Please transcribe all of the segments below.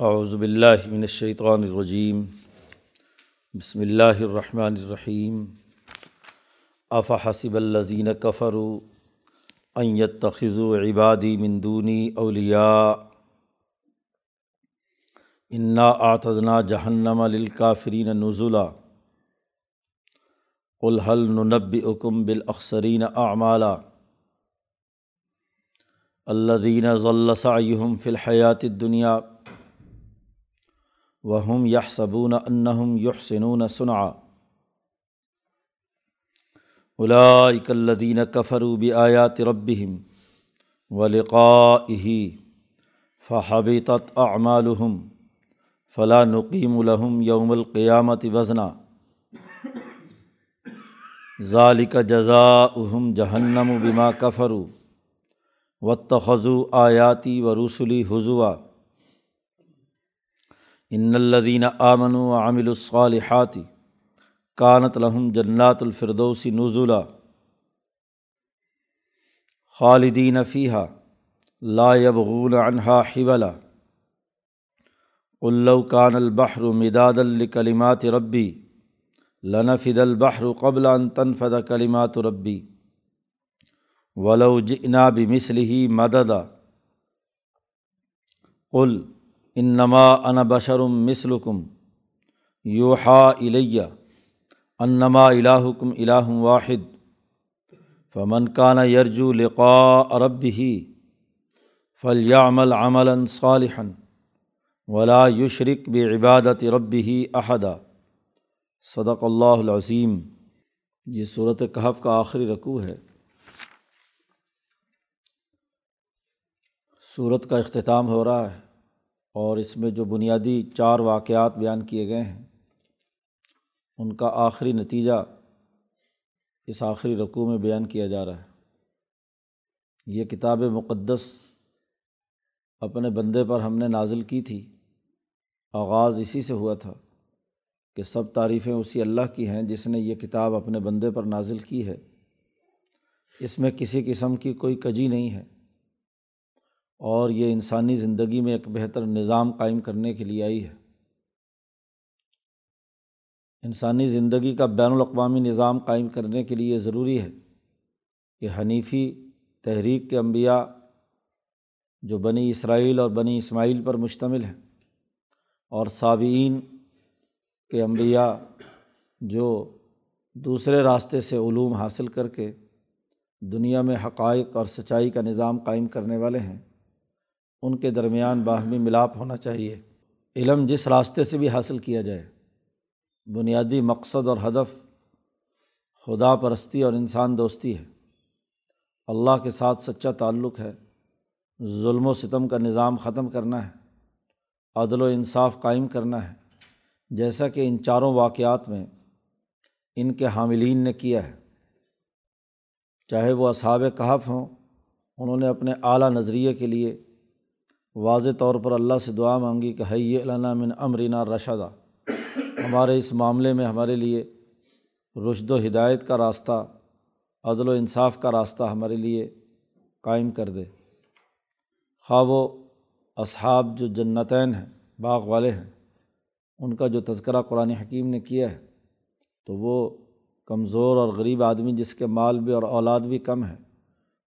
اعوذ باللہ من الشیطان الرجیم۔ بسم اللہ الرحمن الرحیم۔ افحسب الذین کفروا ان يتخذوا عبادی من دونی اولیاء۔ انا اعتدنا جہنم للکافرین نزلا۔ قل هل ننبئکم بالاخسرین اعمالا۔ الذین ظل سعیہم فی الحیات الدنیا۔ وہم یہ صبون انہم یحسنون صنع اولئک الذین کفروا بآیات ربہم ولقائہ فحبطت اعمالہم فلا نقیم لہم یوم القیامت وزنا۔ ذالک جزاؤہم جہنم بما کفروا واتخذوا آیاتی و رسلی حضوا ان الدین آمن و عامل الصالحات کانت لہم جنات الفردوسی نزولہ خالدین فیحہ لا يبغون عنہا حولا قلو کان البحر مداد الکلمات ربی لنفد البحر قبل ان تنفد کلمات ربی ولو جئنا بمثله مددا قل انما ان بشرم مثلکم یوحا الیہ انما الہکم الہ واحد فمن کان یرجو لقاء ربه فلیعمل عملا صالحا ولا یشرک بعبادت ربه احدا صدق اللہ العظیم یہ صورت کہف کا آخری رقوع ہے صورت کا اختتام ہو رہا ہے اور اس میں جو بنیادی چار واقعات بیان کیے گئے ہیں، ان کا آخری نتیجہ اس آخری رقوع میں بیان کیا جا رہا ہے۔ یہ کتاب مقدس اپنے بندے پر ہم نے نازل کی تھی۔ آغاز اسی سے ہوا تھا کہ سب تعریفیں اسی اللہ کی ہیں جس نے یہ کتاب اپنے بندے پر نازل کی ہے۔ اس میں کسی قسم کی کوئی کجی نہیں ہے۔ اور یہ انسانی زندگی میں ایک بہتر نظام قائم کرنے کے لیے آئی ہے۔ انسانی زندگی کا بین الاقوامی نظام قائم کرنے کے لیے ضروری ہے کہ حنیفی تحریک کے انبیاء جو بنی اسرائیل اور بنی اسماعیل پر مشتمل ہیں اور صابئین کے انبیاء جو دوسرے راستے سے علوم حاصل کر کے دنیا میں حقائق اور سچائی کا نظام قائم کرنے والے ہیں۔ ان کے درمیان باہمی ملاپ ہونا چاہیے۔ علم جس راستے سے بھی حاصل کیا جائے۔ بنیادی مقصد اور ہدف خدا پرستی اور انسان دوستی ہے۔ اللہ کے ساتھ سچا تعلق ہے۔ ظلم و ستم کا نظام ختم کرنا ہے۔ عدل و انصاف قائم کرنا ہے۔ جیسا کہ ان چاروں واقعات میں ان کے حاملین نے کیا ہے۔ چاہے وہ اصحاب کہف ہوں، انہوں نے اپنے اعلیٰ نظریے کے لیے واضح طور پر اللہ سے دعا مانگی کہ ہے علّہ من امرینا رشدہ ہمارے اس معاملے میں ہمارے لیے رشد و ہدایت کا راستہ، عدل و انصاف کا راستہ ہمارے لیے قائم کر دے۔ خواہ و اصحاب جو جنتین ہیں، باغ والے ہیں، ان کا جو تذکرہ قرآن حکیم نے کیا ہے، تو وہ کمزور اور غریب آدمی جس کے مال بھی اور اولاد بھی کم ہے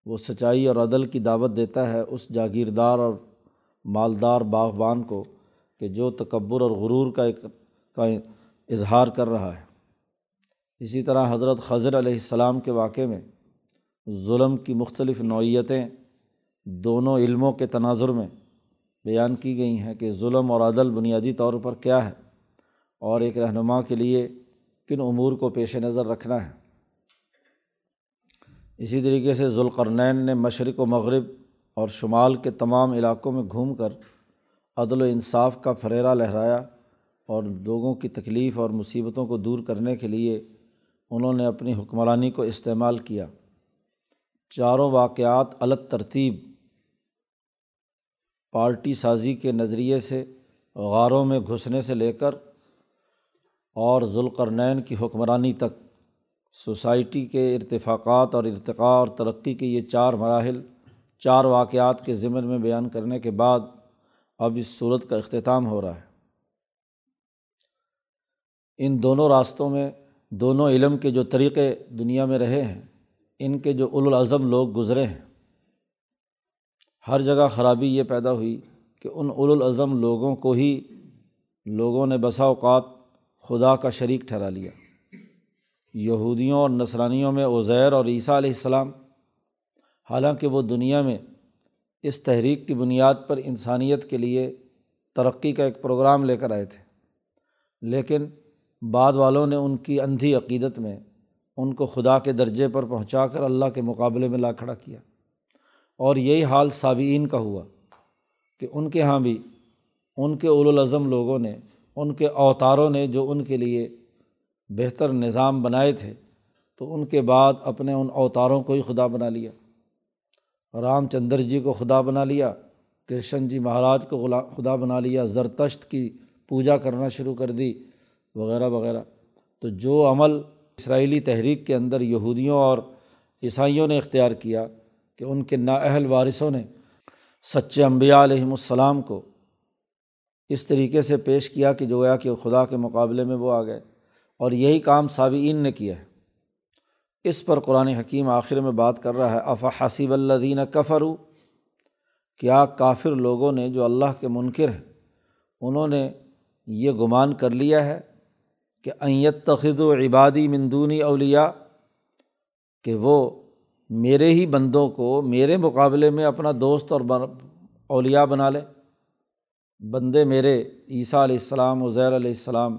وہ سچائی اور عدل کی دعوت دیتا ہے، اس جاگیردار اور مالدار باغبان کو کہ جو تکبر اور غرور کا ایک کا اظہار کر رہا ہے۔ اسی طرح حضرت خضر علیہ السلام کے واقعے میں ظلم کی مختلف نوعیتیں دونوں علموں کے تناظر میں بیان کی گئی ہیں کہ ظلم اور عدل بنیادی طور پر کیا ہے اور ایک رہنما کے لیے کن امور کو پیش نظر رکھنا ہے۔ اسی طریقے سے ذوالقرنین نے مشرق و مغرب اور شمال کے تمام علاقوں میں گھوم کر عدل و انصاف کا فریرا لہرایا اور لوگوں کی تکلیف اور مصیبتوں کو دور کرنے کے لیے انہوں نے اپنی حکمرانی کو استعمال کیا۔ چاروں واقعات الگ ترتیب، پارٹی سازی کے نظریے سے، غاروں میں گھسنے سے لے کر اور ذوالقرنین کی حکمرانی تک۔ سوسائٹی کے ارتفاقات اور ارتقاء اور ترقی کے یہ چار مراحل چار واقعات کے ضمن میں بیان کرنے کے بعد اب اس صورت کا اختتام ہو رہا ہے۔ ان دونوں راستوں میں دونوں علم کے جو طریقے دنیا میں رہے ہیں، ان کے جو الاظم لوگ گزرے ہیں، ہر جگہ خرابی یہ پیدا ہوئی کہ ان الاظم لوگوں کو ہی لوگوں نے بسا اوقات خدا کا شریک ٹھہرا لیا۔ یہودیوں اور نسرانیوں میں عزیر اور عیسیٰ علیہ السلام حالانکہ وہ دنیا میں اس تحریک کی بنیاد پر انسانیت کے لیے ترقی کا ایک پروگرام لے کر آئے تھے۔ لیکن بعد والوں نے ان کی اندھی عقیدت میں ان کو خدا کے درجے پر پہنچا کر اللہ کے مقابلے میں لا کھڑا کیا۔ اور یہی حال صابئین کا ہوا کہ ان کے یہاں بھی ان کے الاظم لوگوں نے، ان کے اوتاروں نے جو ان کے لیے بہتر نظام بنائے تھے، تو ان کے بعد اپنے ان اوتاروں کو ہی خدا بنا لیا۔ رام چندر جی کو خدا بنا لیا، کرشن جی مہاراج کو خدا بنا لیا، زرتشت کی پوجا کرنا شروع کر دی، وغیرہ وغیرہ۔ تو جو عمل اسرائیلی تحریک کے اندر یہودیوں اور عیسائیوں نے اختیار کیا کہ ان کے نااہل وارثوں نے سچے امبیا علیہم السلام کو اس طریقے سے پیش کیا کہ جو گیا کہ خدا کے مقابلے میں وہ آ گئے۔ اور یہی کام صابئین نے کیا ہے۔ اس پر قرآن حکیم آخر میں بات کر رہا ہے اف حسیب اللہ دین کفرو کیا کافر لوگوں نے جو اللہ کے منکر ہیں، انہوں نے یہ گمان کر لیا ہے کہ ایت تخد و عبادی مندونی اولیا کہ وہ میرے ہی بندوں کو میرے مقابلے میں اپنا دوست اور اولیا بنا لے بندے میرے عیسیٰ علیہ السلام، عزیر علیہ السلام،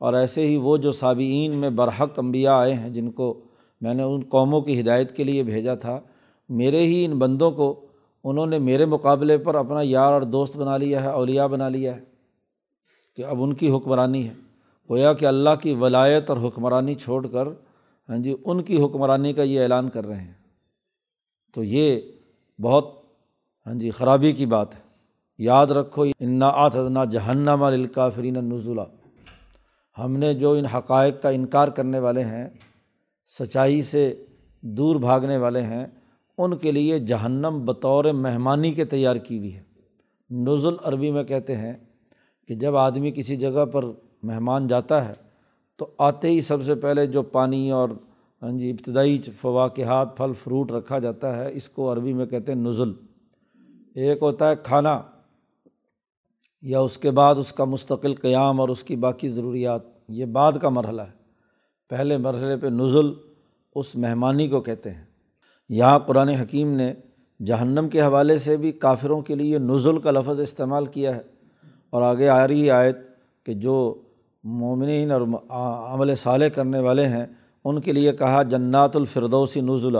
اور ایسے ہی وہ جو صابئین میں برحق انبیاء آئے ہیں، جن کو میں نے ان قوموں کی ہدایت کے لیے بھیجا تھا۔ میرے ہی ان بندوں کو انہوں نے میرے مقابلے پر اپنا یار اور دوست بنا لیا ہے، اولیاء بنا لیا ہے کہ اب ان کی حکمرانی ہے۔ گویا کہ اللہ کی ولایت اور حکمرانی چھوڑ کر ہاں جی ان کی حکمرانی کا یہ اعلان کر رہے ہیں۔ تو یہ بہت ہاں جی خرابی کی بات ہے۔ یاد رکھو، انا آتنا جہنم الکافرین نزولہ ہم نے جو ان حقائق کا انکار کرنے والے ہیں سچائی سے دور بھاگنے والے ہیں، ان کے لیے جہنم بطور مہمانی کے تیار کی ہوئی ہے۔ نزل عربی میں کہتے ہیں کہ جب آدمی کسی جگہ پر مہمان جاتا ہے تو آتے ہی سب سے پہلے جو پانی اور ہاں جی ابتدائی فواقحات پھل، فروٹ رکھا جاتا ہے، اس کو عربی میں کہتے ہیں نزل۔ ایک ہوتا ہے کھانا یا اس کے بعد اس کا مستقل قیام اور اس کی باقی ضروریات، یہ بعد کا مرحلہ ہے۔ پہلے مرحلے پہ نزل اس مہمانی کو کہتے ہیں۔ یہاں قرآن حکیم نے جہنم کے حوالے سے بھی کافروں کے لیے نزل کا لفظ استعمال کیا ہے۔ اور آگے آ رہی آیت کہ جو مومنین اور عمل صالح کرنے والے ہیں، ان کے لیے کہا جنات الفردوسی نزلہ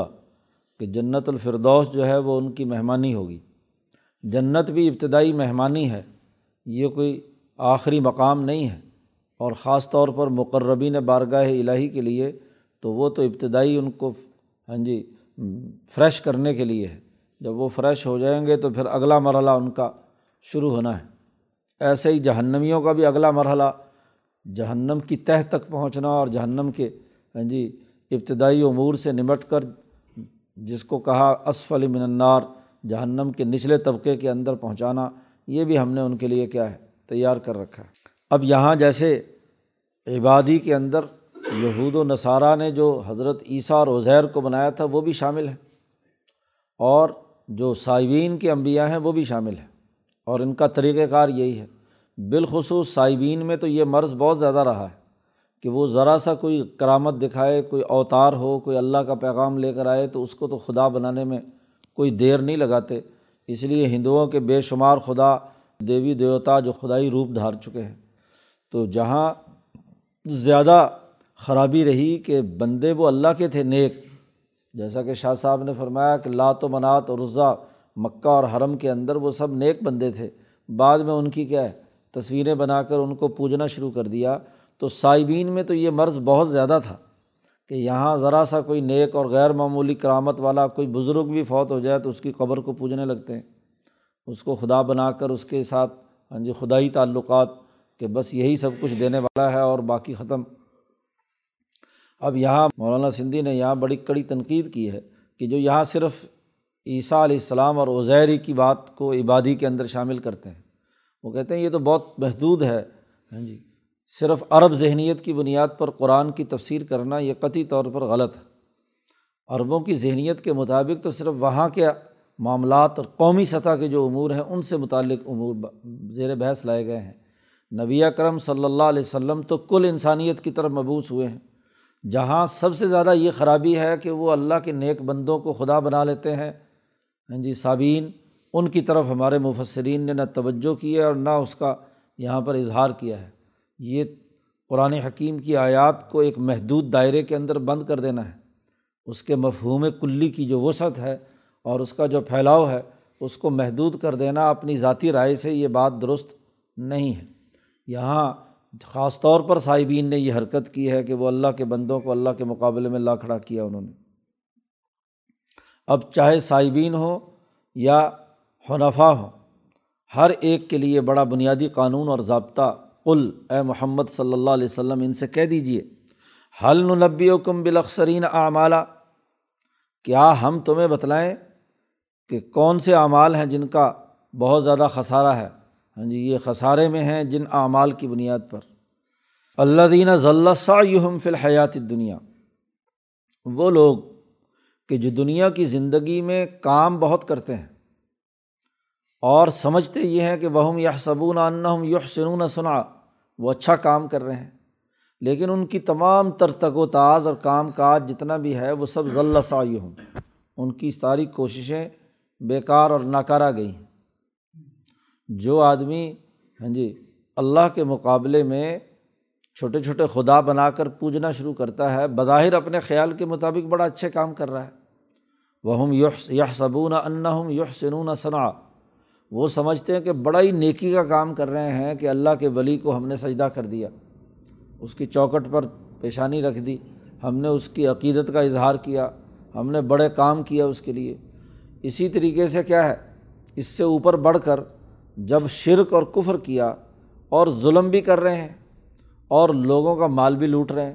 کہ جنت الفردوس جو ہے وہ ان کی مہمانی ہوگی۔ جنت بھی ابتدائی مہمانی ہے، یہ کوئی آخری مقام نہیں ہے۔ اور خاص طور پر مقربین بارگاہ الہی کے لیے تو وہ تو ابتدائی ان کو ہاں جی فریش کرنے کے لیے ہے۔ جب وہ فریش ہو جائیں گے تو پھر اگلا مرحلہ ان کا شروع ہونا ہے۔ ایسے ہی جہنمیوں کا بھی اگلا مرحلہ، جہنم کی تہ تک پہنچنا اور جہنم کے ہاں جی ابتدائی امور سے نمٹ کر جس کو کہا اسفل من النار، جہنم کے نچلے طبقے کے اندر پہنچانا، یہ بھی ہم نے ان کے لیے کیا ہے، تیار کر رکھا ہے۔ اب یہاں جیسے عبادی کے اندر یہود و نصارہ نے جو حضرت عیسیٰ اور عزیر کو بنایا تھا وہ بھی شامل ہے اور جو صائبین کے انبیاء ہیں وہ بھی شامل ہیں اور ان کا طریقۂ کار یہی ہے۔ بالخصوص صائبین میں تو یہ مرض بہت زیادہ رہا ہے کہ وہ ذرا سا کوئی کرامت دکھائے، کوئی اوتار ہو، کوئی اللہ کا پیغام لے کر آئے تو اس کو تو خدا بنانے میں کوئی دیر نہیں لگاتے۔ اس لیے ہندوؤں کے بے شمار خدا دیوی دیوتا جو خدائی روپ دھار چکے ہیں۔ تو جہاں زیادہ خرابی رہی کہ بندے وہ اللہ کے تھے نیک، جیسا کہ شاہ صاحب نے فرمایا کہ لات و منات اور رضا مکہ اور حرم کے اندر وہ سب نیک بندے تھے۔ بعد میں ان کی کیا ہے، تصویریں بنا کر ان کو پوجنا شروع کر دیا۔ تو صائبین میں تو یہ مرض بہت زیادہ تھا کہ یہاں ذرا سا کوئی نیک اور غیر معمولی کرامت والا کوئی بزرگ بھی فوت ہو جائے تو اس کی قبر کو پوجنے لگتے ہیں۔ اس کو خدا بنا کر اس کے ساتھ ہاں جی خدائی تعلقات کہ بس یہی سب کچھ دینے والا ہے اور باقی ختم۔ اب یہاں مولانا سندھی نے یہاں بڑی کڑی تنقید کی ہے کہ جو یہاں صرف عیسیٰ علیہ السلام اور عزیری کی بات کو عبادی کے اندر شامل کرتے ہیں۔ وہ کہتے ہیں یہ تو بہت محدود ہے۔ ہاں جی۔ صرف عرب ذہنیت کی بنیاد پر قرآن کی تفسیر کرنا یہ قطعی طور پر غلط ہے۔ عربوں کی ذہنیت کے مطابق تو صرف وہاں کے معاملات اور قومی سطح کے جو امور ہیں ان سے متعلق امور زیر بحث لائے گئے ہیں۔ نبی کرم صلی اللہ علیہ وسلم تو کل انسانیت کی طرف مبوس ہوئے ہیں۔ جہاں سب سے زیادہ یہ خرابی ہے کہ وہ اللہ کے نیک بندوں کو خدا بنا لیتے ہیں۔ ہاں جی صابین ان کی طرف ہمارے مفسرین نے نہ توجہ کی ہے اور نہ اس کا یہاں پر اظہار کیا ہے۔ یہ قرآن حکیم کی آیات کو ایک محدود دائرے کے اندر بند کر دینا ہے۔ اس کے مفہوم کلی کی جو وسعت ہے اور اس کا جو پھیلاؤ ہے، اس کو محدود کر دینا اپنی ذاتی رائے سے یہ بات درست نہیں ہے۔ یہاں خاص طور پر صاحبین نے یہ حرکت کی ہے کہ وہ اللہ کے بندوں کو اللہ کے مقابلے میں لا کھڑا کیا انہوں نے۔ اب چاہے صاحبین ہو یا حنفا ہو ہر ایک کے لیے بڑا بنیادی قانون اور ضابطہ کل اے محمد صلی اللہ علیہ وسلم، ان سے کہہ دیجیے حل نبی و کم بلخصرین اعمالہ کیا ہم تمہیں بتلائیں کہ کون سے اعمال ہیں جن کا بہت زیادہ خسارہ ہے؟ ہاں جی یہ خسارے میں ہیں جن اعمال کی بنیاد پر۔ اللہ دینہ ذلّہ یوہم فی الحیات دنیا وہ لوگ کہ جو دنیا کی زندگی میں کام بہت کرتے ہیں اور سمجھتے یہ ہیں کہ وہ یہ صبون انّم یح سنون سنا وہ اچھا کام کر رہے ہیں، لیکن ان کی تمام تر تک و تاز اور کام کاج جتنا بھی ہے وہ سب ذلّہ ہوں ان کی ساری کوششیں بیکار اور ناکارہ گئی ہیں۔ جو آدمی ہاں جی اللہ کے مقابلے میں چھوٹے چھوٹے خدا بنا کر پوجنا شروع کرتا ہے، بظاہر اپنے خیال کے مطابق بڑا اچھے کام کر رہا ہے۔ وہ ہم یح یہ صبون ان ہم یح سنون ثنا وہ سمجھتے ہیں کہ بڑا ہی نیکی کا کام کر رہے ہیں کہ اللہ کے ولی کو ہم نے سجدہ کر دیا۔ اس کی چوکٹ پر پیشانی رکھ دی، ہم نے اس کی عقیدت کا اظہار کیا، ہم نے بڑے کام کیا اس کے لیے۔ اسی طریقے سے کیا ہے؟ اس سے اوپر بڑھ کر جب شرک اور کفر کیا اور ظلم بھی کر رہے ہیں اور لوگوں کا مال بھی لوٹ رہے ہیں،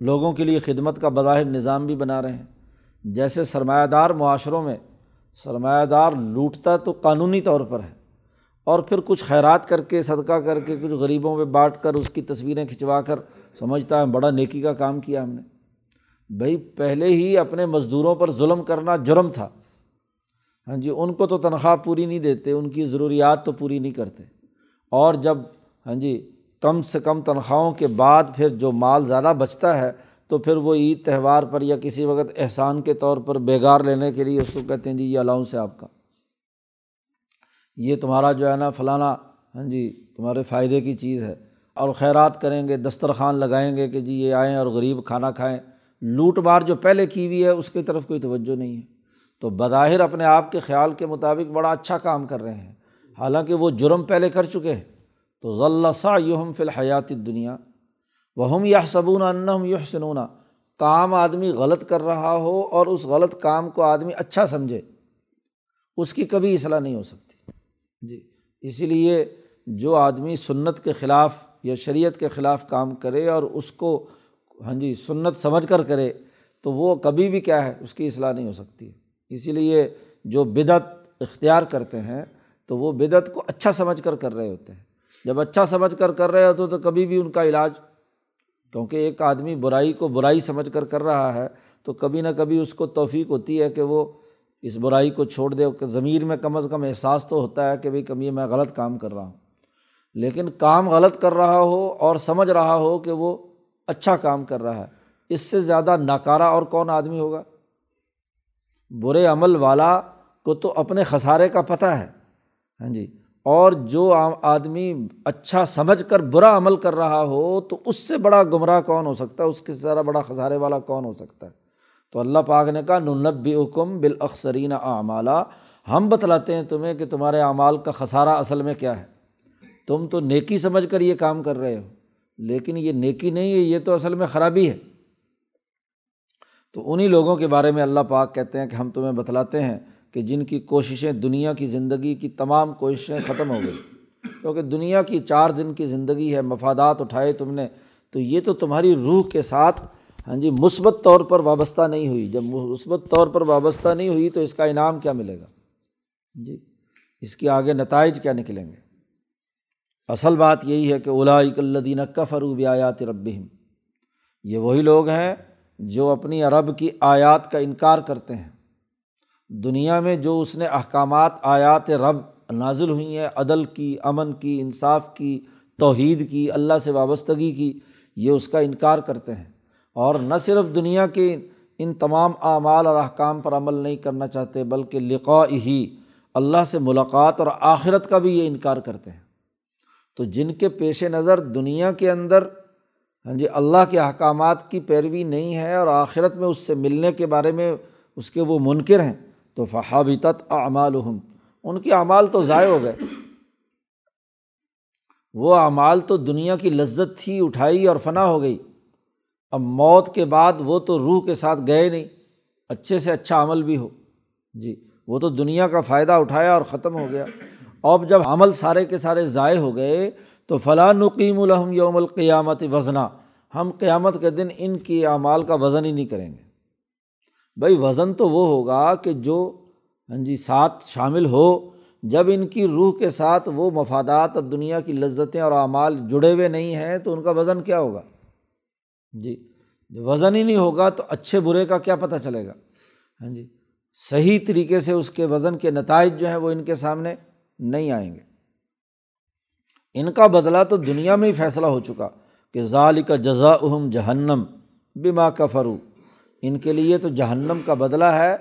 لوگوں کے لیے خدمت کا بظاہر نظام بھی بنا رہے ہیں۔ جیسے سرمایہ دار معاشروں میں، سرمایہ دار لوٹتا تو قانونی طور پر ہے اور پھر کچھ خیرات کر کے، صدقہ کر کے، کچھ غریبوں پہ بانٹ کر اس کی تصویریں کھنچوا کر سمجھتا ہے بڑا نیکی کا کام کیا ہم نے۔ بھائی، پہلے ہی اپنے مزدوروں پر ظلم کرنا جرم تھا۔ ہاں جی ان کو تو تنخواہ پوری نہیں دیتے، ان کی ضروریات تو پوری نہیں کرتے۔ اور جب ہاں جی کم سے کم تنخواہوں کے بعد پھر جو مال زیادہ بچتا ہے، تو پھر وہ عید تہوار پر یا کسی وقت احسان کے طور پر بیگار لینے کے لیے اس کو کہتے ہیں جی یہ الاؤنس ہے آپ کا۔ یہ تمہارا جو ہے نا فلانا ہاں جی تمہارے فائدے کی چیز ہے۔ اور خیرات کریں گے، دسترخوان لگائیں گے کہ جی یہ آئیں اور غریب کھانا کھائیں۔ لوٹ مار جو پہلے کی ہوئی ہے، اس کی طرف کوئی توجہ نہیں ہے۔ تو بظاہر اپنے آپ کے خیال کے مطابق بڑا اچھا کام کر رہے ہیں۔ حالانکہ وہ جرم پہلے کر چکے ہیں۔ تو ذلّہ سا یہم فی الحیات دنیا وہ ہم یہ صبون انّم یہ سنونا کام آدمی غلط کر رہا ہو اور اس غلط کام کو آدمی اچھا سمجھے، اس کی کبھی اصلاح نہیں ہو سکتی۔ جی اسی لیے جو آدمی سنت کے خلاف یا شریعت کے خلاف کام کرے اور اس کو ہاں جی سنت سمجھ کر کرے، تو وہ کبھی بھی کیا ہے، اس کی اصلاح نہیں ہو سکتی۔ اسی لیے جو بدعت اختیار کرتے ہیں تو وہ بدعت کو اچھا سمجھ کر کر رہے ہوتے ہیں۔ جب اچھا سمجھ کر کر رہے ہوتے تو کبھی بھی ان کا علاج، کیونکہ ایک آدمی برائی کو برائی سمجھ کر کر رہا ہے تو کبھی نہ کبھی اس کو توفیق ہوتی ہے کہ وہ اس برائی کو چھوڑ دے۔ ضمیر میں کم از کم احساس تو ہوتا ہے کہ بھائی کبھی میں غلط کام کر رہا ہوں۔ لیکن کام غلط کر رہا ہو اور سمجھ رہا ہو کہ وہ اچھا کام کر رہا ہے، اس سے زیادہ ناکارہ اور کون آدمی ہوگا؟ برے عمل والا کو تو اپنے خسارے کا پتہ ہے۔ ہاں جی۔ اور جو آدمی اچھا سمجھ کر برا عمل کر رہا ہو تو اس سے بڑا گمراہ کون ہو سکتا ہے؟ اس کے زیادہ بڑا خسارے والا کون ہو سکتا ہے؟ تو اللہ پاک نے کہا ننب حکم بالاخسرین اعمالہ ہم بتلاتے ہیں تمہیں کہ تمہارے اعمال کا خسارہ اصل میں کیا ہے۔ تم تو نیکی سمجھ کر یہ کام کر رہے ہو، لیکن یہ نیکی نہیں ہے، یہ تو اصل میں خرابی ہے۔ تو انہیں لوگوں کے بارے میں اللہ پاک کہتے ہیں کہ ہم تمہیں بتلاتے ہیں کہ جن کی کوششیں دنیا کی زندگی کی تمام کوششیں ختم ہو گئی۔ کیونکہ دنیا کی چار دن کی زندگی ہے، مفادات اٹھائے تم نے، تو یہ تو تمہاری روح کے ساتھ ہاں جی مثبت طور پر وابستہ نہیں ہوئی۔ جب مثبت طور پر وابستہ نہیں ہوئی تو اس کا انعام کیا ملے گا؟ جی اس کے آگے نتائج کیا نکلیں گے؟ اصل بات یہی ہے کہ اولاک الدین کفروب آیات ربہم۔ یہ وہی لوگ ہیں جو اپنی عرب کی آیات کا انکار کرتے ہیں۔ دنیا میں جو اس نے احکامات، آیات رب نازل ہوئی ہیں، عدل کی، امن کی، انصاف کی، توحید کی، اللہ سے وابستگی کی، یہ اس کا انکار کرتے ہیں۔ اور نہ صرف دنیا کے ان تمام اعمال اور احکام پر عمل نہیں کرنا چاہتے، بلکہ لقاء ہی اللہ سے ملاقات اور آخرت کا بھی یہ انکار کرتے ہیں۔ تو جن کے پیش نظر دنیا کے اندر ہاں جی اللہ کے احکامات کی پیروی نہیں ہے اور آخرت میں اس سے ملنے کے بارے میں اس کے وہ منکر ہیں۔ تو فحابطت اعمال ان کے اعمال تو ضائع ہو گئے۔ وہ اعمال تو دنیا کی لذت تھی، اٹھائی اور فنا ہو گئی۔ اب موت کے بعد وہ تو روح کے ساتھ گئے نہیں۔ اچھے سے اچھا عمل بھی ہو۔ جی وہ تو دنیا کا فائدہ اٹھایا اور ختم ہو گیا۔ اب جب عمل سارے کے سارے ضائع ہو گئے تو فلاں نقیم الحم یوم القیامت وزنا۔ ہم قیامت کے دن ان کی اعمال کا وزن ہی نہیں کریں گے۔ بھائی وزن تو وہ ہوگا کہ جو ہاں جی ساتھ شامل ہو۔ جب ان کی روح کے ساتھ وہ مفادات اور دنیا کی لذتیں اور اعمال جڑے ہوئے نہیں ہیں، تو ان کا وزن کیا ہوگا؟ جی وزن ہی نہیں ہوگا تو اچھے برے کا کیا پتہ چلے گا؟ ہاں جی صحیح طریقے سے اس کے وزن کے نتائج جو ہیں وہ ان کے سامنے نہیں آئیں گے۔ ان کا بدلہ تو دنیا میں ہی فیصلہ ہو چکا کہ ظال کا جزا اہم جہنم بما کا فرو ان کے لیے تو جہنم کا بدلہ ہے،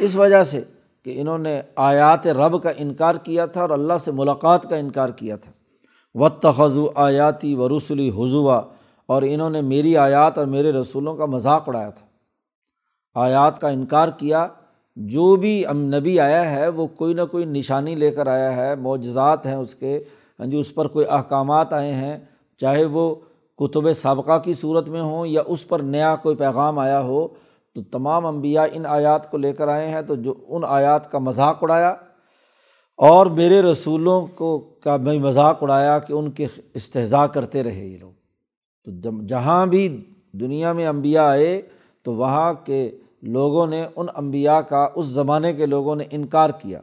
اس وجہ سے کہ انہوں نے آیات رب کا انکار کیا تھا اور اللہ سے ملاقات کا انکار کیا تھا۔ و تخذو آیاتی و رسولی حضوا اور انہوں نے میری آیات اور میرے رسولوں کا مذاق اڑایا تھا۔ آیات کا انکار کیا، جو بھی نبی آیا ہے، وہ کوئی نہ کوئی نشانی لے کر آیا ہے، معجزات ہیں اس کے۔ ہاں جی اس پر کوئی احکامات آئے ہیں، چاہے وہ کتب سابقہ کی صورت میں ہوں یا اس پر نیا کوئی پیغام آیا ہو، تو تمام انبیاء ان آیات کو لے کر آئے ہیں، تو جو ان آیات کا مذاق اڑایا اور میرے رسولوں کو کا میں مذاق اڑایا کہ ان کے استحضاء کرتے رہے یہ لوگ۔ تو جہاں بھی دنیا میں انبیاء آئے، تو وہاں کے لوگوں نے، ان امبیا کا، اس زمانے کے لوگوں نے انکار کیا۔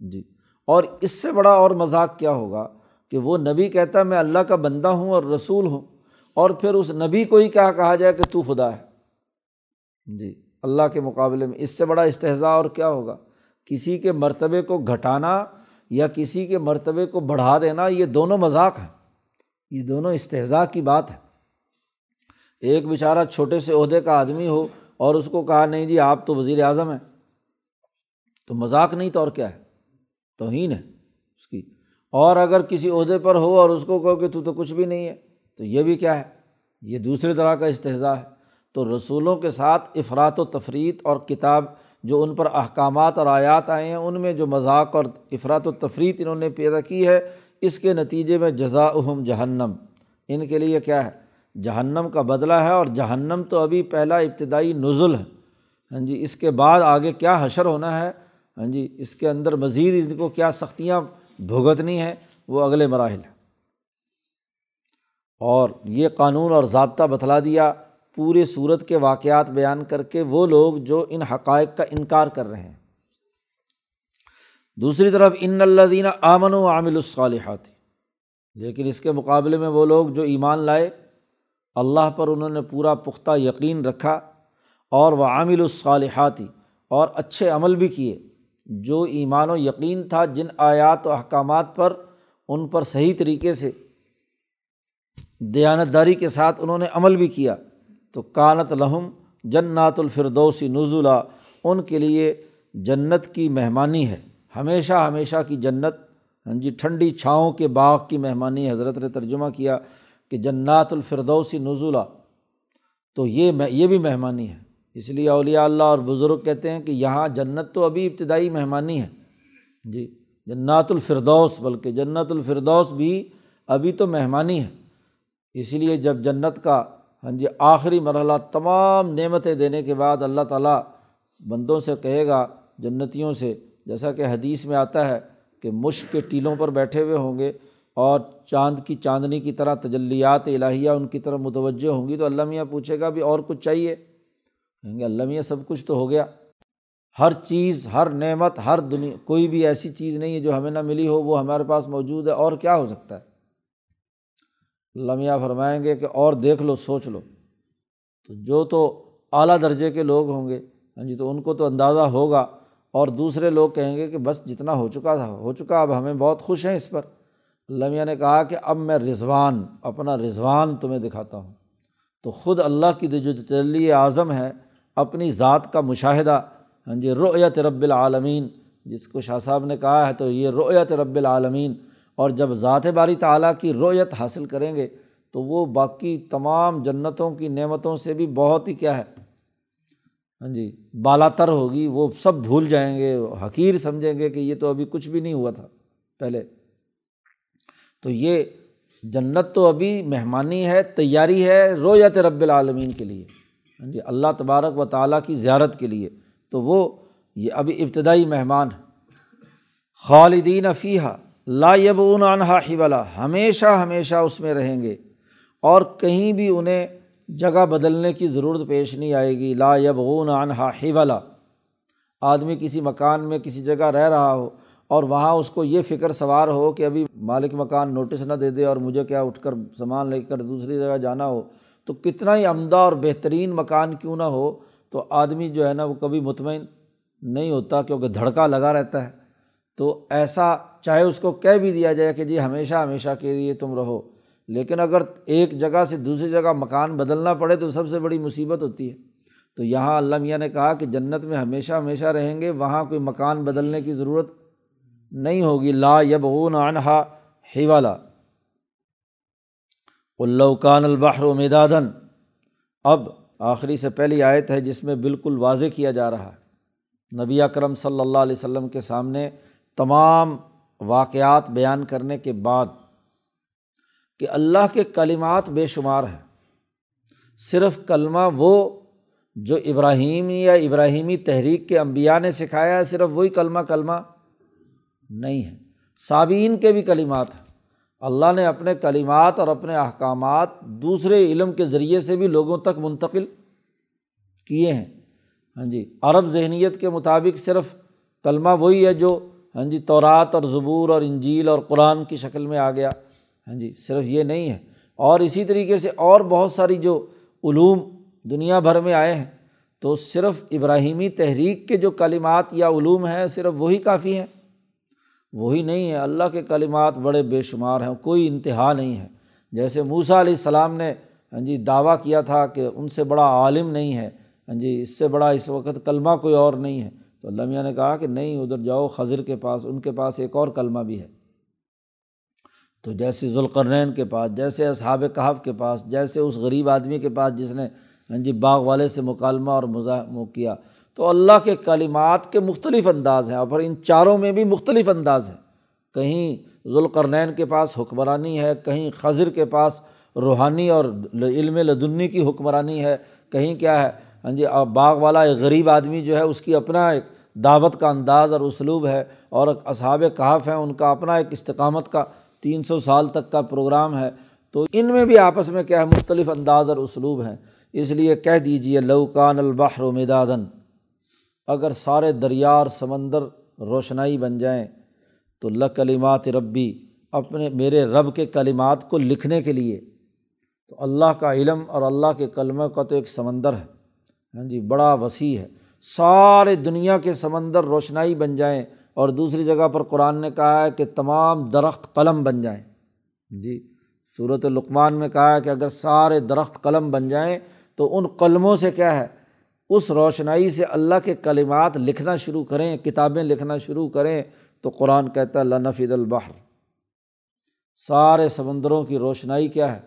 جی اور اس سے بڑا اور مذاق کیا ہوگا؟ کہ وہ نبی کہتا ہے، میں اللہ کا بندہ ہوں اور رسول ہوں، اور پھر اس نبی کو ہی کیا کہا جائے کہ تو خدا ہے۔ جی اللہ کے مقابلے میں اس سے بڑا استحضاء اور کیا ہوگا؟ کسی کے مرتبے کو گھٹانا یا کسی کے مرتبے کو بڑھا دینا، یہ دونوں مذاق ہیں۔ یہ دونوں استحضاء کی بات ہے۔ ایک بیچارہ چھوٹے سے عہدے کا آدمی ہو اور اس کو کہا، نہیں جی آپ تو وزیر اعظم ہیں۔ تو مذاق نہیں تو اور کیا ہے؟ توہین ہے اس کی۔ اور اگر کسی عہدے پر ہو اور اس کو کہو کہ تو تو کچھ بھی نہیں ہے، تو یہ بھی کیا ہے؟ یہ دوسری طرح کا استحضاء ہے۔ تو رسولوں کے ساتھ افراد و تفریح اور کتاب جو ان پر احکامات اور آیات آئے ہیں، ان میں جو مذاق اور افراد و تفریح انہوں نے پیدا کی ہے، اس کے نتیجے میں جزا اہم جہنم۔ ان کے لیے کیا ہے؟ جہنم کا بدلہ ہے اور جہنم تو ابھی پہلا ابتدائی نزل ہے۔ ہاں جی اس کے بعد آگے کیا حشر ہونا ہے؟ ہاں جی اس کے اندر مزید ان کو کیا سختیاں بھگتنی ہیں وہ اگلے مراحل ہیں۔ اور یہ قانون اور ضابطہ بتلا دیا، پورے صورت کے واقعات بیان کر کے وہ لوگ جو ان حقائق کا انکار کر رہے ہیں۔ دوسری طرف، ان اللہ دینہ آمن و عامل الصالحات، لیکن اس کے مقابلے میں وہ لوگ جو ایمان لائے، اللہ پر انہوں نے پورا پختہ یقین رکھا اور وہ عامل الصالحاتی اور اچھے عمل بھی کیے۔ جو ایمان و یقین تھا جن آیات و احکامات پر، ان پر صحیح طریقے سے دیانت داری کے ساتھ انہوں نے عمل بھی کیا، تو کانت لہم جنات الفردوسی نزولہ ان کے لیے جنت کی مہمانی ہے۔ ہمیشہ ہمیشہ کی جنت ہاں جی ٹھنڈی چھاؤں کے باغ کی مہمانی حضرت نے ترجمہ کیا کہ جنات الفردوسی نزولہ تو یہ یہ بھی مہمانی ہے۔ اس لیے اولیاء اللہ اور بزرگ کہتے ہیں کہ یہاں جنت تو ابھی ابتدائی مہمانی ہے۔ جی جنات الفردوس، بلکہ جنت الفردوس بھی ابھی تو مہمانی ہے۔ اس لیے جب جنت کا ہاں جی آخری مرحلہ تمام نعمتیں دینے کے بعد اللہ تعالیٰ بندوں سے کہے گا، جنتیوں سے، جیسا کہ حدیث میں آتا ہے کہ مشق کے ٹیلوں پر بیٹھے ہوئے ہوں گے اور چاند کی چاندنی کی طرح تجلیات الہیہ ان کی طرف متوجہ ہوں گی تو اللہ میاں پوچھے گا بھی اور کچھ چاہیے؟ کہیں گے اللہ میاں سب کچھ تو ہو گیا۔ ہر چیز، ہر نعمت، ہر دنیا، کوئی بھی ایسی چیز نہیں ہے جو ہمیں نہ ملی ہو، وہ ہمارے پاس موجود ہے اور کیا ہو سکتا ہے؟ لمحہ فرمائیں گے کہ اور دیکھ لو، سوچ لو۔ تو جو تو اعلیٰ درجے کے لوگ ہوں گے ہاں جی تو ان کو تو اندازہ ہوگا۔ اور دوسرے لوگ کہیں گے کہ بس جتنا ہو چکا تھا، ہو چکا، اب ہمیں بہت خوش ہیں اس پر۔ لمیہ نے کہا کہ اب میں رضوان، اپنا رضوان تمہیں دکھاتا ہوں۔ تو خود اللہ کی جو تجلی اعظم ہے اپنی ذات کا مشاہدہ۔ ہاں جی رعیت رب العالمین، جس کو شاہ صاحب نے کہا ہے تو یہ رعیت رب العالمین۔ اور جب ذات باری تعلیٰ کی رویت حاصل کریں گے تو وہ باقی تمام جنتوں کی نعمتوں سے بھی بہت ہی کیا ہے۔ ہاں جی بالا تر ہوگی، وہ سب بھول جائیں گے، حقیر سمجھیں گے کہ یہ تو ابھی کچھ بھی نہیں ہوا تھا پہلے۔ تو یہ جنت تو ابھی مہمانی ہے، تیاری ہے رویت رب العالمین کے لیے۔ ہاں جی اللہ تبارک و تعالیٰ کی زیارت کے لیے، تو وہ یہ ابھی ابتدائی مہمان ہے خالدین فیحہ لا یبون عنہا حولا، ہمیشہ ہمیشہ اس میں رہیں گے۔ اور کہیں بھی انہیں جگہ بدلنے کی ضرورت پیش نہیں آئے گی۔ لا یبغون عنہا حولا۔ آدمی کسی مکان میں کسی جگہ رہ رہا ہو اور وہاں اس کو یہ فکر سوار ہو کہ ابھی مالک مکان نوٹس نہ دے دے اور مجھے کیا اٹھ کر سامان لے کر دوسری جگہ جانا ہو تو کتنا ہی عمدہ اور بہترین مکان کیوں نہ ہو، تو آدمی جو ہے نا وہ کبھی مطمئن نہیں ہوتا کیونکہ دھڑکا لگا رہتا ہے۔ تو ایسا چاہے اس کو کہہ بھی دیا جائے کہ جی ہمیشہ ہمیشہ کے لیے تم رہو۔ لیکن اگر ایک جگہ سے دوسری جگہ مکان بدلنا پڑے تو سب سے بڑی مصیبت ہوتی ہے۔ تو یہاں اللہ میاں نے کہا کہ جنت میں ہمیشہ ہمیشہ رہیں گے، وہاں کوئی مکان بدلنے کی ضرورت نہیں ہوگی۔ لا یب اون عنہا ہی والا اللّان البحر و مدادن اب آخری سے پہلی آیت ہے جس میں بالکل واضح کیا جا رہا ہے۔ نبی اکرم صلی اللہ علیہ وسلم کے سامنے تمام واقعات بیان کرنے کے بعد کہ اللہ کے کلمات بے شمار ہیں۔ صرف کلمہ وہ جو ابراہیمی یا ابراہیمی تحریک کے انبیاء نے سکھایا ہے، صرف وہی کلمہ کلمہ نہیں ہے۔ صابین کے بھی کلمات ہیں۔ اللہ نے اپنے کلمات اور اپنے احکامات دوسرے علم کے ذریعے سے بھی لوگوں تک منتقل کیے ہیں۔ ہاں جی عرب ذہنیت کے مطابق صرف کلمہ وہی ہے جو ہاں جی تورات اور زبور اور انجیل اور قرآن کی شکل میں آ گیا۔ ہاں جی صرف یہ نہیں ہے۔ اور اسی طریقے سے اور بہت ساری جو علوم دنیا بھر میں آئے ہیں، تو صرف ابراہیمی تحریک کے جو کلمات یا علوم ہیں، صرف وہی کافی ہیں۔ وہی نہیں ہے۔ اللہ کے کلمات بڑے بے شمار ہیں، کوئی انتہا نہیں ہے۔ جیسے موسا علیہ السلام نے ہاں جی دعویٰ کیا تھا کہ ان سے بڑا عالم نہیں ہے ہاں جی اس سے بڑا اس وقت کلمہ کوئی اور نہیں ہے۔ تو اللہ میاں نے کہا کہ نہیں، ادھر جاؤ، خضر کے پاس، ان کے پاس ایک اور کلمہ بھی ہے۔ تو جیسے ذوالقرنین کے پاس، جیسے اصحاب کہاف کے پاس، جیسے اس غریب آدمی کے پاس جس نے ہاں جی باغ والے سے مکالمہ اور مزاح کیا۔ تو اللہ کے کلمات کے مختلف انداز ہیں اور پھر ان چاروں میں بھی مختلف انداز ہیں۔ کہیں ذوالقرنین کے پاس حکمرانی ہے، کہیں خضر کے پاس روحانی اور علم لدنی کی حکمرانی ہے۔ کہیں کیا ہے ہاں جی باغ والا ایک غریب آدمی جو ہے، اس کی اپنا ایک دعوت کا انداز اور اسلوب ہے اور اصحاب کہاف ہیں، ان کا اپنا ایک استقامت کا تین سو سال تک کا پروگرام ہے۔ تو ان میں بھی آپس میں کیا ہے، مختلف انداز اور اسلوب ہیں۔ اس لیے کہہ دیجیے لوکان البحر مدادن اگر سارے دریا اور سمندر روشنائی بن جائیں تو لکلیمات ربی اپنے میرے رب کے کلمات کو لکھنے کے لیے تو اللہ کا علم اور اللہ کے کلمہ کا تو ایک سمندر ہے۔ ہاں جی بڑا وسیع ہے۔ سارے دنیا کے سمندر روشنائی بن جائیں اور دوسری جگہ پر قرآن نے کہا ہے کہ تمام درخت قلم بن جائیں۔ جی صورت لقمان میں کہا ہے کہ اگر سارے درخت قلم بن جائیں تو ان قلموں سے کیا ہے؟ اس روشنائی سے اللہ کے کلمات لکھنا شروع کریں، کتابیں لکھنا شروع کریں، تو قرآن کہتا ہے لنفید البحر۔ سارے سمندروں کی روشنائی کیا ہے؟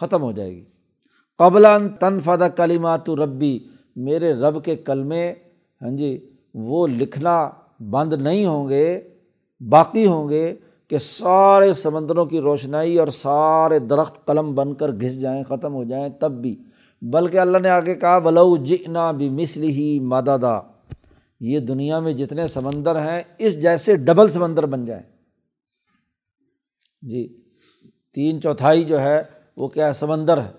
ختم ہو جائے گی۔ قبل تنفد کلیمات ربی میرے رب کے کلمے ہاں جی وہ لکھنا بند نہیں ہوں گے، باقی ہوں گے کہ سارے سمندروں کی روشنائی اور سارے درخت قلم بن کر گھس جائیں، ختم ہو جائیں، تب بھی۔ بلکہ اللہ نے آگے کہا بلو جنا بھی مسلی ہی مادادا یہ دنیا میں جتنے سمندر ہیں، اس جیسے ڈبل سمندر بن جائیں۔ جی تین چوتھائی جو ہے، وہ کیا سمندر ہے۔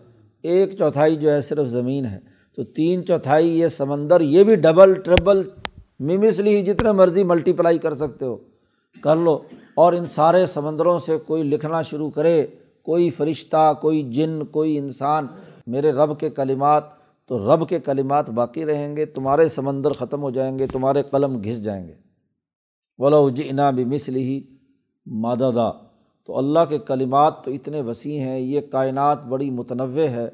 ایک چوتھائی جو ہے، صرف زمین ہے۔ تو تین چوتھائی یہ سمندر، یہ بھی ڈبل، ٹربل ممسلی جتنے مرضی ملٹی پلائی کر سکتے ہو۔ کر لو۔ اور ان سارے سمندروں سے کوئی لکھنا شروع کرے، کوئی فرشتہ، کوئی جن، کوئی انسان میرے رب کے کلمات تو رب کے کلمات باقی رہیں گے، تمہارے سمندر ختم ہو جائیں گے، تمہارے قلم گھس جائیں گے۔ ولا جنا بھی مسل ہی مادہ تو اللہ کے کلمات تو اتنے وسیع ہیں، یہ کائنات بڑی متنوع ہے۔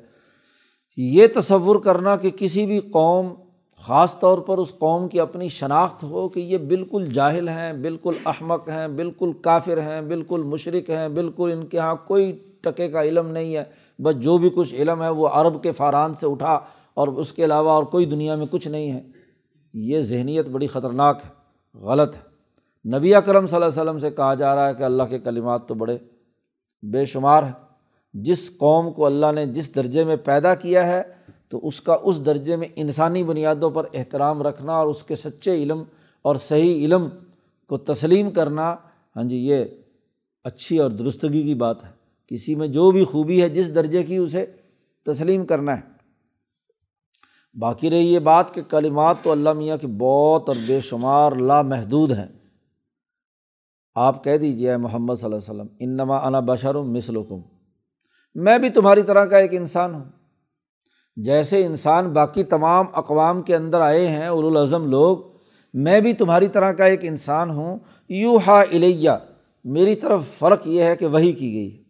یہ تصور کرنا کہ کسی بھی قوم، خاص طور پر اس قوم کی اپنی شناخت ہو کہ یہ بالکل جاہل ہیں، بالکل احمق ہیں، بالکل کافر ہیں، بالکل مشرق ہیں، بالکل ان کے یہاں کوئی ٹکے کا علم نہیں ہے۔ بس جو بھی کچھ علم ہے وہ عرب کے فاران سے اٹھا اور اس کے علاوہ اور کوئی دنیا میں کچھ نہیں ہے۔ یہ ذہنیت بڑی خطرناک ہے، غلط ہے۔ نبی اکرم صلی اللہ علیہ وسلم سے کہا جا رہا ہے کہ اللہ کے کلمات تو بڑے بے شمار ہیں۔ جس قوم کو اللہ نے جس درجے میں پیدا کیا ہے، تو اس کا اس درجے میں انسانی بنیادوں پر احترام رکھنا اور اس کے سچے علم اور صحیح علم کو تسلیم کرنا ہاں جی یہ اچھی اور درستگی کی بات ہے۔ کسی میں جو بھی خوبی ہے، جس درجے کی اسے تسلیم کرنا ہے۔ باقی رہی یہ بات کہ کلمات تو اللہ میاں کی بہت اور بے شمار لامحدود ہیں۔ آپ کہہ دیجیے محمد صلی اللہ علیہ وسلم، انما انا بشرم مثلکم۔ میں بھی تمہاری طرح کا ایک انسان ہوں۔ جیسے انسان باقی تمام اقوام کے اندر آئے ہیں الاظم لوگ، میں بھی تمہاری طرح کا ایک انسان ہوں۔ یو ہا الیہ، میری طرف فرق یہ ہے کہ وہی کی گئی۔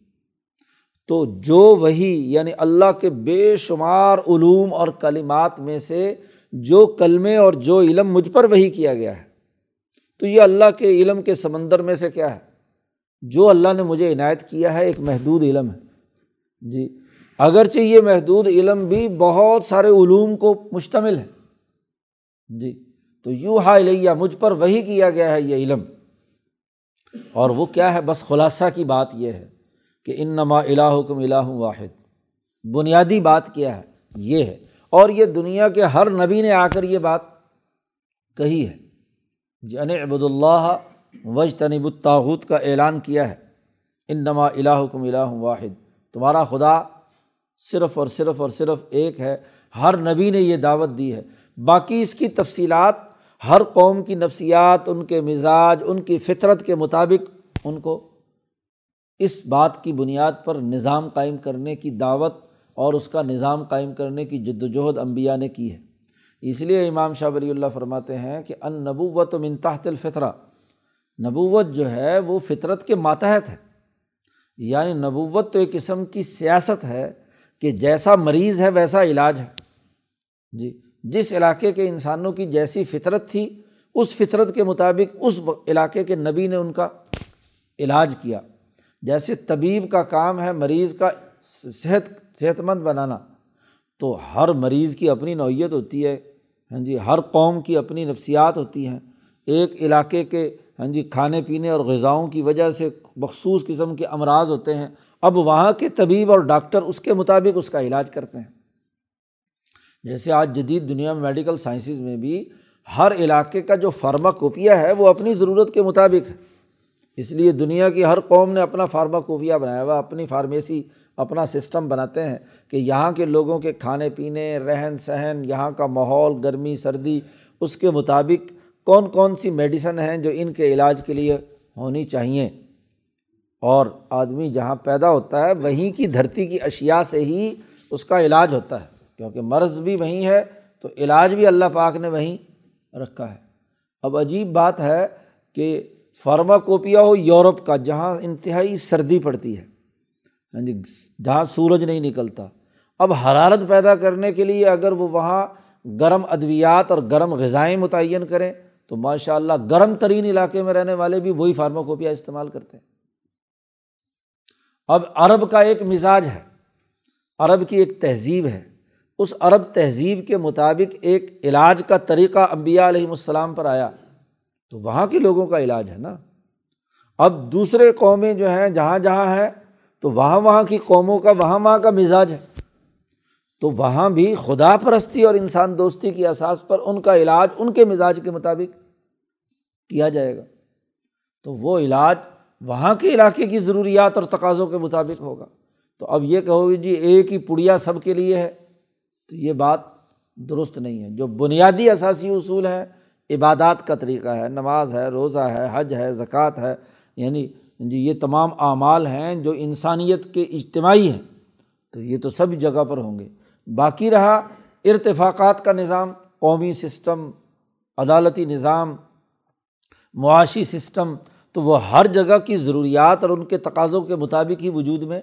تو جو وہی یعنی اللہ کے بے شمار علوم اور کلمات میں سے جو کلمے اور جو علم مجھ پر وہی کیا گیا ہے، تو یہ اللہ کے علم کے سمندر میں سے کیا ہے؟ جو اللہ نے مجھے عنایت کیا ہے ایک محدود علم ہے۔ جی اگرچہ یہ محدود علم بھی بہت سارے علوم کو مشتمل ہے۔ جی تو یوں ہا لیا مجھ پر وہی کیا گیا ہے یہ علم۔ اور وہ کیا ہے؟ بس خلاصہ کی بات یہ ہے۔ کہ ان نما الہکم الہ واحد۔ بنیادی بات کیا ہے؟ یہ ہے۔ اور یہ دنیا کے ہر نبی نے آ کر یہ بات کہی ہے جن عبد اللہ وج تنب الطاحت کا اعلان کیا ہے۔ ان نما الہکم الہ واحد۔ تمہارا خدا صرف اور صرف اور صرف ایک ہے۔ ہر نبی نے یہ دعوت دی ہے۔ باقی اس کی تفصیلات، ہر قوم کی نفسیات، ان کے مزاج، ان کی فطرت کے مطابق ان کو اس بات کی بنیاد پر نظام قائم کرنے کی دعوت اور اس کا نظام قائم کرنے کی جد وجہد امبیا نے کی ہے۔ اس لیے امام شاہ ولی اللہ فرماتے ہیں کہ ان نبوت و منتحت الفطرہ، نبوت جو ہے وہ فطرت کے ماتحت ہے۔ یعنی نبوت تو ایک قسم کی سیاست ہے کہ جیسا مریض ہے ویسا علاج ہے۔ جی جس علاقے کے انسانوں کی جیسی فطرت تھی، اس فطرت کے مطابق اس علاقے کے نبی نے ان کا علاج کیا۔ جیسے طبیب کا کام ہے مریض کا صحت صحت مند بنانا، تو ہر مریض کی اپنی نوعیت ہوتی ہے ہاں جی ہر قوم کی اپنی نفسیات ہوتی ہیں۔ ایک علاقے کے ہاں جی کھانے پینے اور غذاؤں کی وجہ سے مخصوص قسم کے امراض ہوتے ہیں۔ اب وہاں کے طبیب اور ڈاکٹر اس کے مطابق اس کا علاج کرتے ہیں۔ جیسے آج جدید دنیا میں میڈیکل سائنسز میں بھی ہر علاقے کا جو فارماکوپیا ہے وہ اپنی ضرورت کے مطابق ہے۔ اس لیے دنیا کی ہر قوم نے اپنا فارماکوپیا بنایا ہوا اپنی فارمیسی، اپنا سسٹم بناتے ہیں کہ یہاں کے لوگوں کے کھانے پینے، رہن سہن، یہاں کا ماحول، گرمی، سردی، اس کے مطابق کون کون سی میڈیسن ہیں جو ان کے علاج کے لیے ہونی چاہئیں اور آدمی جہاں پیدا ہوتا ہے، وہیں کی دھرتی کی اشیا سے ہی اس کا علاج ہوتا ہے۔ کیونکہ مرض بھی وہیں ہے، تو علاج بھی اللہ پاک نے وہیں رکھا ہے۔ اب عجیب بات ہے کہ فارماکوپیا ہو یورپ کا، جہاں انتہائی سردی پڑتی ہے۔ ہاں جی جہاں سورج نہیں نکلتا۔ اب حرارت پیدا کرنے کے لیے اگر وہ وہاں گرم ادویات اور گرم غذائیں متعین کریں، تو ماشاء اللہ گرم ترین علاقے میں رہنے والے بھی وہی فارماکوپیا استعمال کرتے ہیں۔ اب عرب کا ایک مزاج ہے۔ عرب کی ایک تہذیب ہے۔ اس عرب تہذیب کے مطابق ایک علاج کا طریقہ امبیا علیہم السلام پر آیا۔ تو وہاں کے لوگوں کا علاج ہے نا۔ اب دوسرے قومیں جو ہیں، جہاں جہاں ہے تو وہاں وہاں کی قوموں کا، وہاں وہاں کا مزاج ہے۔ تو وہاں بھی خدا پرستی اور انسان دوستی کی احساس پر ان کا علاج، ان کے مزاج کے مطابق کیا جائے گا۔ تو وہ علاج وہاں کے علاقے کی ضروریات اور تقاضوں کے مطابق ہوگا۔ تو اب یہ کہو گے جی ایک ہی پڑیا سب کے لیے ہے۔ تو یہ بات درست نہیں ہے۔ جو بنیادی اثاثی اصول ہیں عبادات کا طریقہ ہے، نماز ہے، روزہ ہے، حج ہے، زکوٰۃ ہے یعنی جی یہ تمام اعمال ہیں جو انسانیت کے اجتماعی ہیں۔ تو یہ تو سب جگہ پر ہوں گے۔ باقی رہا ارتفاقات کا نظام، قومی سسٹم، عدالتی نظام، معاشی سسٹم، تو وہ ہر جگہ کی ضروریات اور ان کے تقاضوں کے مطابق ہی وجود میں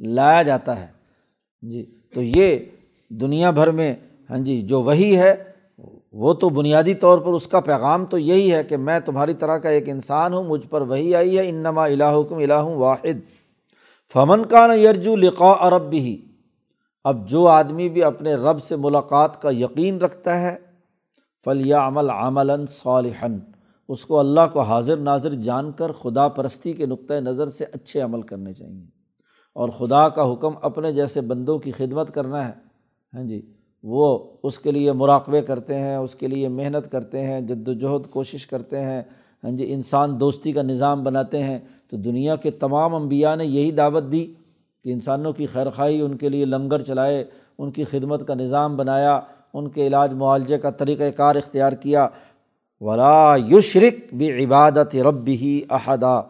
لایا جاتا ہے۔ جی تو یہ دنیا بھر میں ہاں جی جو وہی ہے وہ تو بنیادی طور پر اس کا پیغام تو یہی ہے کہ میں تمہاری طرح کا ایک انسان ہوں، مجھ پر وہی آئی ہے، انما الہکم الہ واحد۔ فمن کا نا یرجو لقاء عرب بھی اب جو آدمی بھی اپنے رب سے ملاقات کا یقین رکھتا ہے فلیہ عمل عملاً صالحن اس کو اللہ کو حاضر ناظر جان کر خدا پرستی کے نقطۂ نظر سے اچھے عمل کرنے چاہئیں اور خدا کا حکم اپنے جیسے بندوں کی خدمت کرنا ہے۔ ہاں جی۔ وہ اس کے لیے مراقبے کرتے ہیں، اس کے لیے محنت کرتے ہیں، جد وجہد کوشش کرتے ہیں ہاں جی انسان دوستی کا نظام بناتے ہیں۔ تو دنیا کے تمام انبیاء نے یہی دعوت دی کہ انسانوں کی خیر خواہی ان کے لیے لنگر چلائے، ان کی خدمت کا نظام بنایا، ان کے علاج معالجے کا طریقۂ کار اختیار کیا۔ ولا یشرک بھی عبادت رب ہی احدا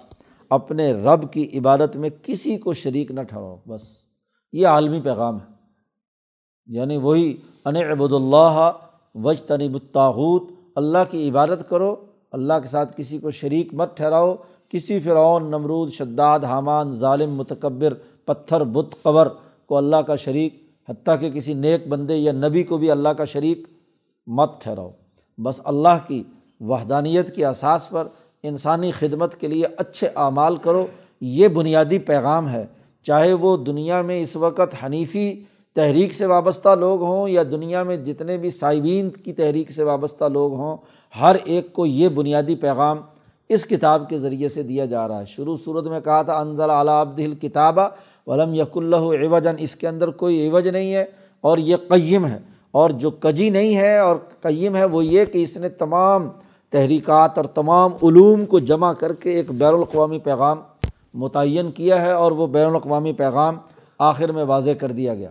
اپنے رب کی عبادت میں کسی کو شریک نہ ٹھہراؤ، بس۔ یہ عالمی پیغام ہے۔ یعنی وہی ان عبد اللہ وج تنب الطاحوت اللہ کی عبادت کرو، اللہ کے ساتھ کسی کو شریک مت ٹھہراؤ، کسی فرعون، نمرود، شداد، حامان، ظالم، متکبر، پتھر، بت، قبر کو اللہ کا شریک، حتیٰ کہ کسی نیک بندے یا نبی کو بھی اللہ کا شریک مت ٹھہراؤ۔ بس اللہ کی وحدانیت کے اساس پر انسانی خدمت کے لیے اچھے اعمال کرو، یہ بنیادی پیغام ہے۔ چاہے وہ دنیا میں اس وقت حنیفی تحریک سے وابستہ لوگ ہوں یا دنیا میں جتنے بھی صائبین کی تحریک سے وابستہ لوگ ہوں، ہر ایک کو یہ بنیادی پیغام اس کتاب کے ذریعے سے دیا جا رہا ہے۔ شروع صورت میں کہا تھا انضل اعلیٰ عبد الکتابہ ولم یق اللہ عوجن اس کے اندر کوئی عوج نہیں ہے اور یہ قیم ہے۔ اور جو کجی نہیں ہے اور قیم ہے، وہ یہ کہ اس نے تمام تحریکات اور تمام علوم کو جمع کر کے ایک بین الاقوامی پیغام متعین کیا ہے اور وہ بین الاقوامی پیغام آخر میں واضح کر دیا گیا۔